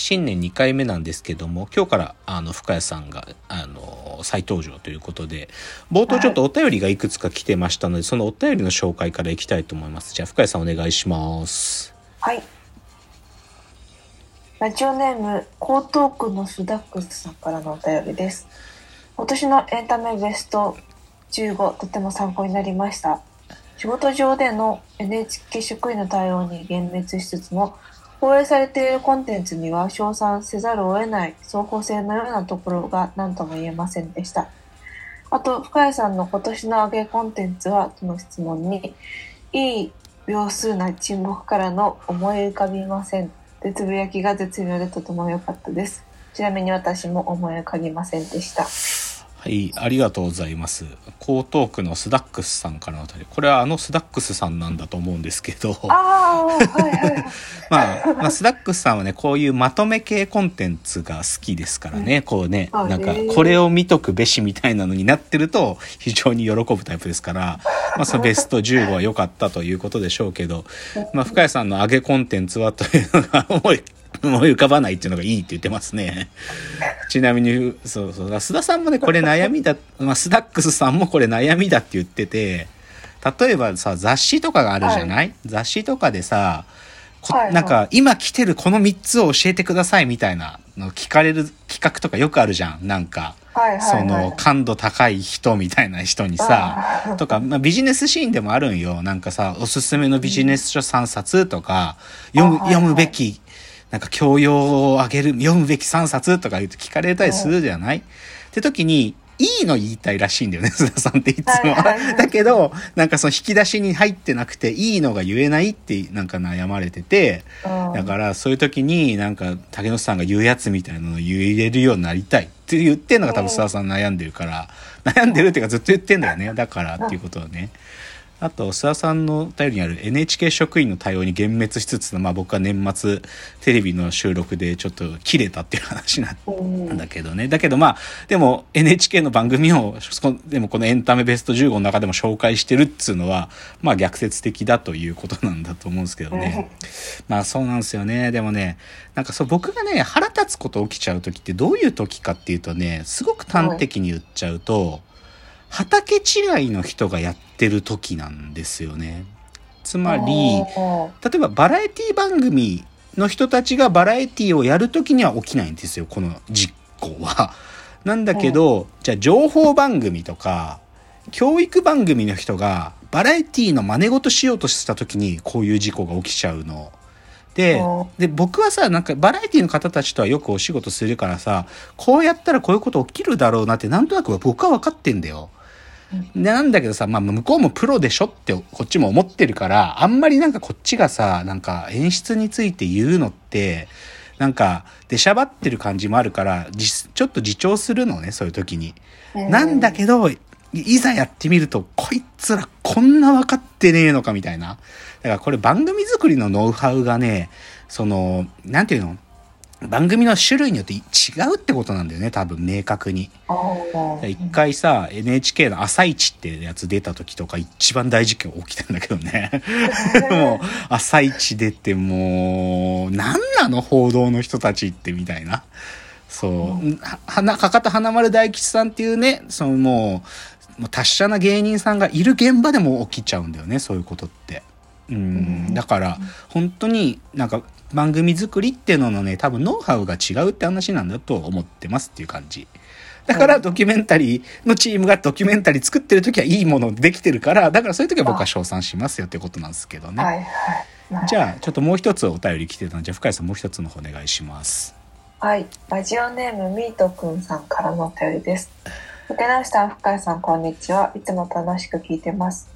新年2回目なんですけども今日からあの深谷さんがあの再登場ということで冒頭ちょっとお便りがいくつか来てましたので、そのお便りの紹介からいきたいと思いますじゃあ深谷さんお願いしますはい。ラジオネーム、江東区のスダックスさんからのお便りです。今年のエンタメベスト15、とても参考になりました。仕事上での NHK 職員の対応に幻滅しつつも、放映されているコンテンツには称賛せざるを得ない双方性のようなところが何とも言えませんでした。あと、深谷さんの今年の上げコンテンツはとの質問に、いい秒数な沈黙からの思い浮かびません。でつぶやきが絶妙でとても良かったです。ちなみに私も思い浮かびませんでした。はい、ありがとうございます。江東区のスダックスさんからのお便り。これはあのスダックスさんなんだと思うんですけど、ああ、はいはい。まあ、まあ、スダックスさんはね、こういうまとめ系コンテンツが好きですからね、こうね、あなんかこれを見とくべしみたいなのになってると、非常に喜ぶタイプですから、まあ、そのベスト15は良かったということでしょうけど、まあ、深谷さんの上げコンテンツはというのが思い、思い浮かばないっていうのがいいって言ってますね。ちなみに、そうそう、須田さんもね、これ悩みだ、まあ、スダックスさんもこれ悩みだって言ってて、例えばさ、雑誌とかがあるじゃない、雑誌とかでさ、こはいはいなんか、今来てるこの3つを教えてくださいみたいなの聞かれる企画とかよくあるじゃん。なんか、はいはいはい。その感度高い人みたいな人にさ、とか、まあ、ビジネスシーンでもあるんよ。なんかさ、おすすめのビジネス書3冊とか、読む、読むべき、なんか教養をあげる、読むべき3冊とか言うと聞かれたりするじゃない、って時に、いいの言いたいらしいんだよね、須田さんっていつも。だけど、なんかその引き出しに入ってなくて、いいのが言えないってなんか悩まれてて、うん。だからそういう時になんか竹野さんが言うやつみたいなのを言えるようになりたいって言ってんのが多分須田さん悩んでるから。悩んでるっていうかずっと言ってんだよね。だからっていうことをねあと須田さんの頼りにある NHK 職員の対応に幻滅しつつまあ僕は年末テレビの収録でちょっと切れたっていう話なんうんだけどね。だけどまあ、でも NHK の番組を、そでもこのエンタメベスト15の中でも紹介してるっつうのは、まあ逆説的だということなんだと思うんですけどね。まあそうなんですよね。でもね、なんかそう僕がね、腹立つこと起きちゃう時ってどういう時かっていうとね、すごく端的に言っちゃうと、畑違いの人がやってる時なんですよね。つまり、例えばバラエティ番組の人たちがバラエティをやるときには起きないんですよ、この実行は。なんだけど、じゃあ情報番組とか、教育番組の人がバラエティの真似事しようとしたときにこういう事故が起きちゃうの。でうん、で、僕はさ、なんかバラエティの方たちとはよくお仕事するからさ、こうやったらこういうこと起きるだろうなってなんとなく僕は分かってんだよ。でなんだけどさ、まあ、向こうもプロでしょってこっちも思ってるから、あんまりなんかこっちがさ、なんか演出について言うのって、なんか出しゃばってる感じもあるから、じちょっと自重するのね、そういう時に。なんだけど、いいざやってみると、こいつらこんな分かってねえのかみたいな。だからこれ番組作りのノウハウがね、その、なんていうの？番組の種類によって違うってことなんだよね、多分明確に。一回さ NHK の「朝一ってやつ出た時とか一番大事件起きたんだけどね。もう「朝一出てもう何なの報道の人たちってみたいな。そう。はは博多華丸大吉さんっていうねそのもうもう達者な芸人さんがいる現場でも起きちゃうんだよねそういうことって。うん、だから本当になんか番組作りっていうののね多分ノウハウが違うって話なんだと思ってますっていう感じ。だからドキュメンタリーのチームがドキュメンタリー作ってる時はいいものできてるから、だからそういう時は僕は称賛しますよってことなんですけどね。はいはい。じゃあちょっともう一つお便り来てたので、じゃあ深谷さんもう一つの方お願いします。はい、ラジオネームミートくんさんからのお便りです。受け直した深谷さん、こんにちは。いつも楽しく聞いてます。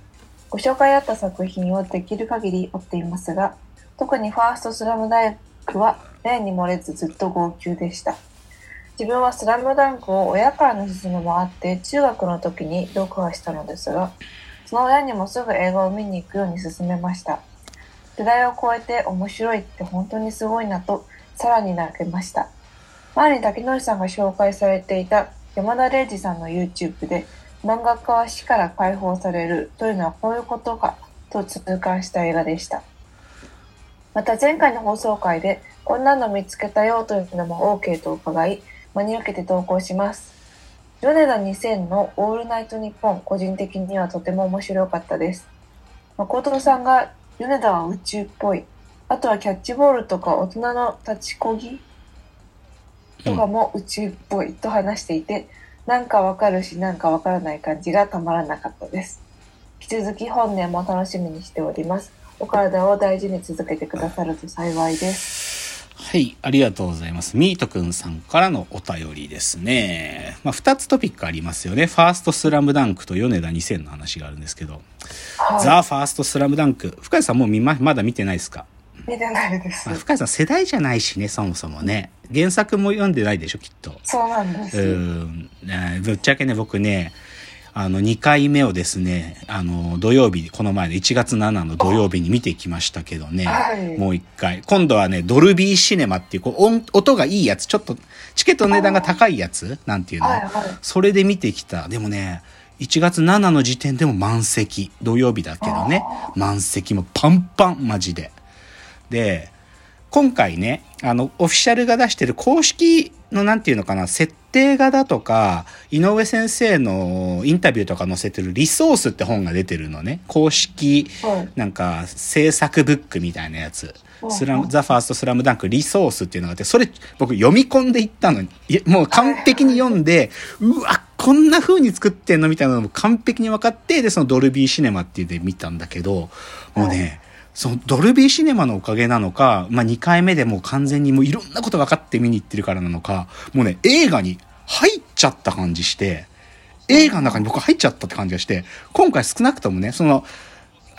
ご紹介あった作品をできる限り追っていますが、特にファーストスラムダンクは例に漏れずずっと号泣でした。自分はスラムダンクを親からの勧めもあって中学の時に読破したのですが、その親にもすぐ映画を見に行くように勧めました。世代を超えて面白いって本当にすごいなとさらに泣けました。前に竹野さんが紹介されていた山田礼二さんの YouTube で漫画家は死から解放されるというのはこういうことかと痛感した映画でした。また前回の放送回でこんなの見つけたよというのも OK と伺い真に受けて投稿します。米田2000のオールナイトニッポン個人的にはとても面白かったです。誠さんが米田は宇宙っぽい。あとはキャッチボールとか大人の立ちこぎとかも宇宙っぽいと話していて、なんかわかるしなんかわからない感じがたまらなかったです。引き続き本年も楽しみにしております。お体を大事に続けてくださると幸いです。はい、ありがとうございます。ミートくんさんからのお便りですね。まあ、二つトピックありますよね。ファーストスラムダンクと米田2000の話があるんですけど。はい、ザ・ファーストスラムダンク。深谷さんもう見ま、まだ見てないですか？見てないですまあ、。深谷さん世代じゃないしね、そもそもね。原作も読んでないでしょ、きっと。そうなんです。うん、ねぶっちゃけね、僕ね、あの、2回目をですね、あの、土曜日、この前の1月7の土曜日に見てきましたけどね、はいもう一回。今度はね、ドルビーシネマっていう、こう音、音がいいやつ、ちょっと、チケットの値段が高いやつ？なんていうの、はいはいそれで見てきた。でもね、1月7の時点でも満席。土曜日だけどね、満席もパンパン、マジで。で、今回ね、あの、オフィシャルが出してる公式のなんていうのかな、設定画だとか、井上先生のインタビューとか載せてるリソースって本が出てるのね。公式、はいなんか制作ブックみたいなやつ。スラム、うんザ・ファースト・スラムダンクリソースっていうのがあって、それ僕読み込んでいったのに、もう完璧に読んで、うわ、こんな風に作ってんのみたいなのも完璧に分かって、で、そのドルビーシネマっていうで見たんだけど、もうね、そのドルビーシネマのおかげなのか、まあ、2回目でもう完全にもういろんなこと分かって見に行ってるからなのか、もうね、映画に入っちゃった感じして、映画の中に僕入っちゃったって感じがして、今回少なくともね、その、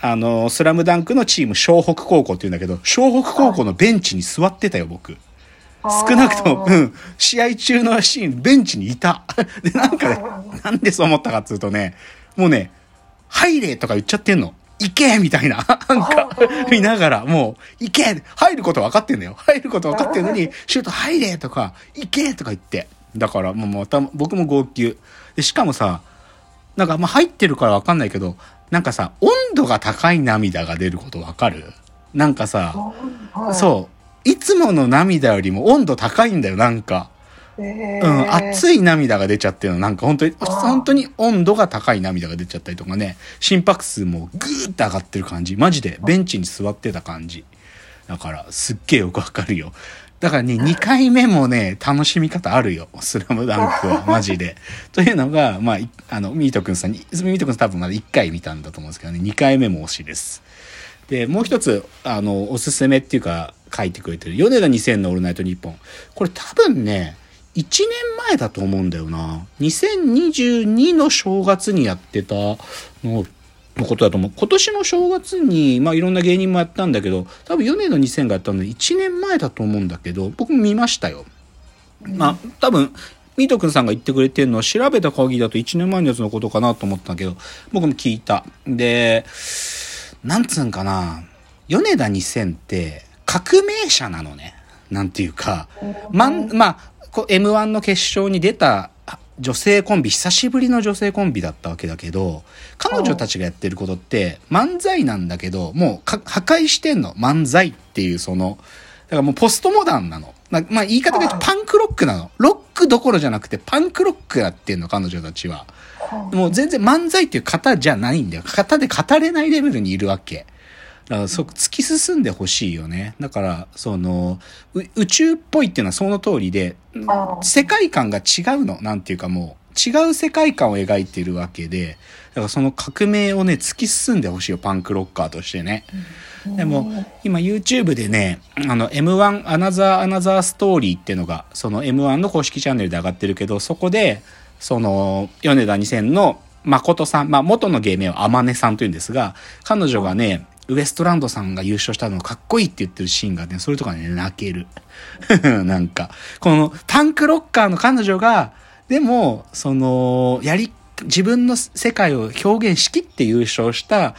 あの、スラムダンクのチーム、湘北高校って言うんだけど、湘北高校のベンチに座ってたよ、僕。少なくとも、うん、試合中のシーン、ベンチにいた。で、なんかね、なんでそう思ったかっつうとね、もうね、入れとか言っちゃってんの。行けみたいな。なんか、見ながら、もう、行け入ること分かってんだよ。入ること分かってんのに、シュート入れとか、行けとか言って。だから、もう、また、僕も号泣。で、しかもさ、なんか、まあ、入ってるから分かんないけど、なんかさ、温度が高い涙が出ること分かる？なんかさ、はい、そう。いつもの涙よりも温度高いんだよ、なんか。う。ん、ー、熱い涙が出ちゃってるの。なんか本当に、本当に温度が高い涙が出ちゃったりとかね、心拍数もグーって上がってる感じ。マジで、ベンチに座ってた感じ。だから、すっげえよくわかるよ。だからね、2回目もね、楽しみ方あるよ。スラムダンクは、マジで。というのが、まあ、いあの、ミートくんさんに、ミートくん多分まだ1回見たんだと思うんですけどね、2回目も推しです。で、もう一つ、あの、おすすめっていうか、書いてくれてる、米田2000のオールナイトニッポン。これ多分ね、1年前だと思うんだよな。2022の正月にやってたののことだと思う。今年の正月に、まあいろんな芸人もやったんだけど、多分米田2000がやったので1年前だと思うんだけど、僕も見ましたよ。まあ多分、ミートくんさんが言ってくれてるのは調べた限りだと1年前のやつのことかなと思ったんだけど、僕も聞いた。で、なんつうんかな、米田2000って革命者なのね。なんていうか、まん、まあ、M1 の決勝に出た女性コンビ、久しぶりの女性コンビだったわけだけど、彼女たちがやってることって漫才なんだけど、もうか破壊してんの。漫才っていうその、だからもうポストモダンなの。まあ、まあ、言い方がパンクロックなの。ロックどころじゃなくてパンクロックやってんの、彼女たちは。もう全然漫才っていう型じゃないんだよ。型で語れないレベルにいるわけ。だからそ突き進んでほしいよね。だから、その、う宇宙っぽいっていうのはその通りで、世界観が違うの。なんていうかもう、違う世界観を描いているわけで、だからその革命をね、突き進んでほしいよ、パンクロッカーとしてね。でも、今 YouTube でね、あの M1 アナザーアナザーストーリーっていうのが、その M1 の公式チャンネルで上がってるけど、そこで、その、米田2000の誠さん、まあ元の芸名は天音さんというんですが、彼女がね、ウエストランドさんが優勝したのかっこいいって言ってるシーンがね、それとかね、泣ける。なんか、このパンクロッカーの彼女が、でも、その、やり、自分の世界を表現しきって優勝した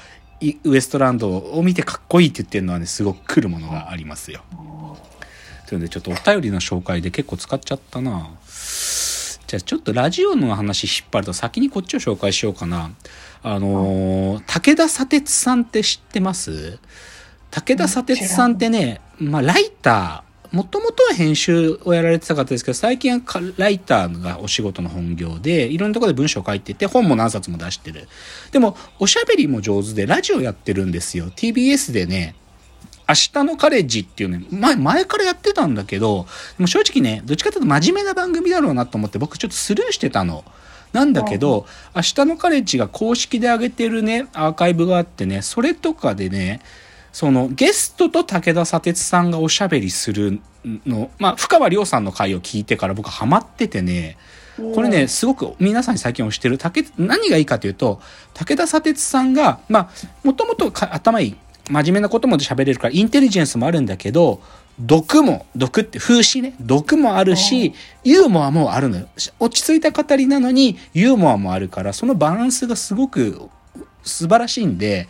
ウエストランドを見てかっこいいって言ってるのはね、すごく来るものがありますよ。というので、ちょっとお便りの紹介で結構使っちゃったなじゃあちょっとラジオの話引っ張ると先にこっちを紹介しようかな。あのー、武田砂鉄さんって知ってます？武田砂鉄さんってね、まあライター、もともとは編集をやられてた方ですけど、最近はライターがお仕事の本業で、いろんなところで文章を書いてて、本も何冊も出してる。でも、おしゃべりも上手で、ラジオやってるんですよ。TBS でね、明日のカレッジっていうね、前、前からやってたんだけど、でも正直ね、どっちかというと真面目な番組だろうなと思って、僕ちょっとスルーしてたの。なんだけど、明日のカレッジが公式で上げてるね、アーカイブがあってね、それとかでね、そのゲストと武田砂鉄さんがおしゃべりするの、まあ、深川亮さんの回を聞いてから僕ハマっててね、これね、すごく皆さんに最近推してる、武、何がいいかというと、武田砂鉄さんが、まあ、もともと頭いい、真面目なことも喋れるから、インテリジェンスもあるんだけど、毒も、毒って風刺ね、毒もあるし、ユーモアもあるのよ。落ち着いた語りなのに、ユーモアもあるから、そのバランスがすごく素晴らしいんで、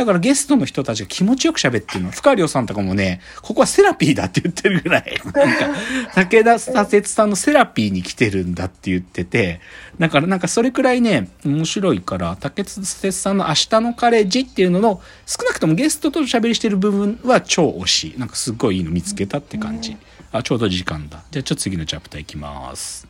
だからゲストの人たちが気持ちよく喋ってるの。深良さんとかもね、ここはセラピーだって言ってるぐらい、なんか、武田左折さんのセラピーに来てるんだって言ってて、だからなんかそれくらいね、面白いから、武田左折さんの明日のカレッジっていうのの、少なくともゲストと喋りしてる部分は超推し。なんかすっごいいいの見つけたって感じ。あ、ちょうど時間だ。じゃあちょっと次のチャプターいきます。